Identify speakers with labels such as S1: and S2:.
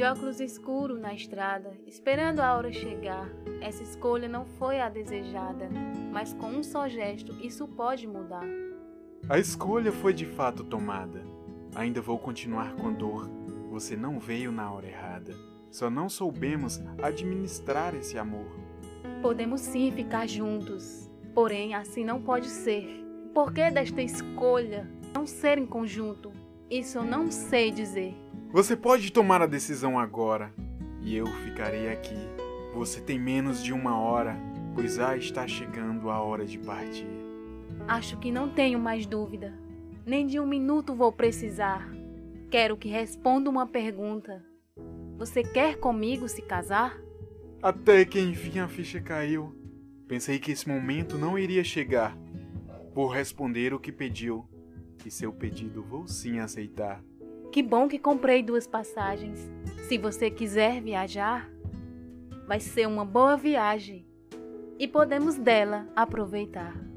S1: De óculos escuros na estrada, esperando a hora chegar. Essa escolha não foi a desejada, mas com um só gesto isso pode mudar.
S2: A escolha foi de fato tomada. Ainda vou continuar com dor. Você não veio na hora errada. Só não soubemos administrar esse amor.
S1: Podemos sim ficar juntos, porém assim não pode ser. Por que desta escolha não ser em conjunto? Isso eu não sei dizer.
S2: Você pode tomar a decisão agora e eu ficarei aqui. Você tem menos de uma hora, pois já está chegando a hora de partir.
S1: Acho que não tenho mais dúvida. Nem de um minuto vou precisar. Quero que responda uma pergunta. Você quer comigo se casar?
S2: Até que enfim a ficha caiu. Pensei que esse momento não iria chegar. Vou responder o que pediu. E seu pedido vou sim aceitar.
S1: Que bom que comprei duas passagens. Se você quiser viajar, vai ser uma boa viagem e podemos dela aproveitar.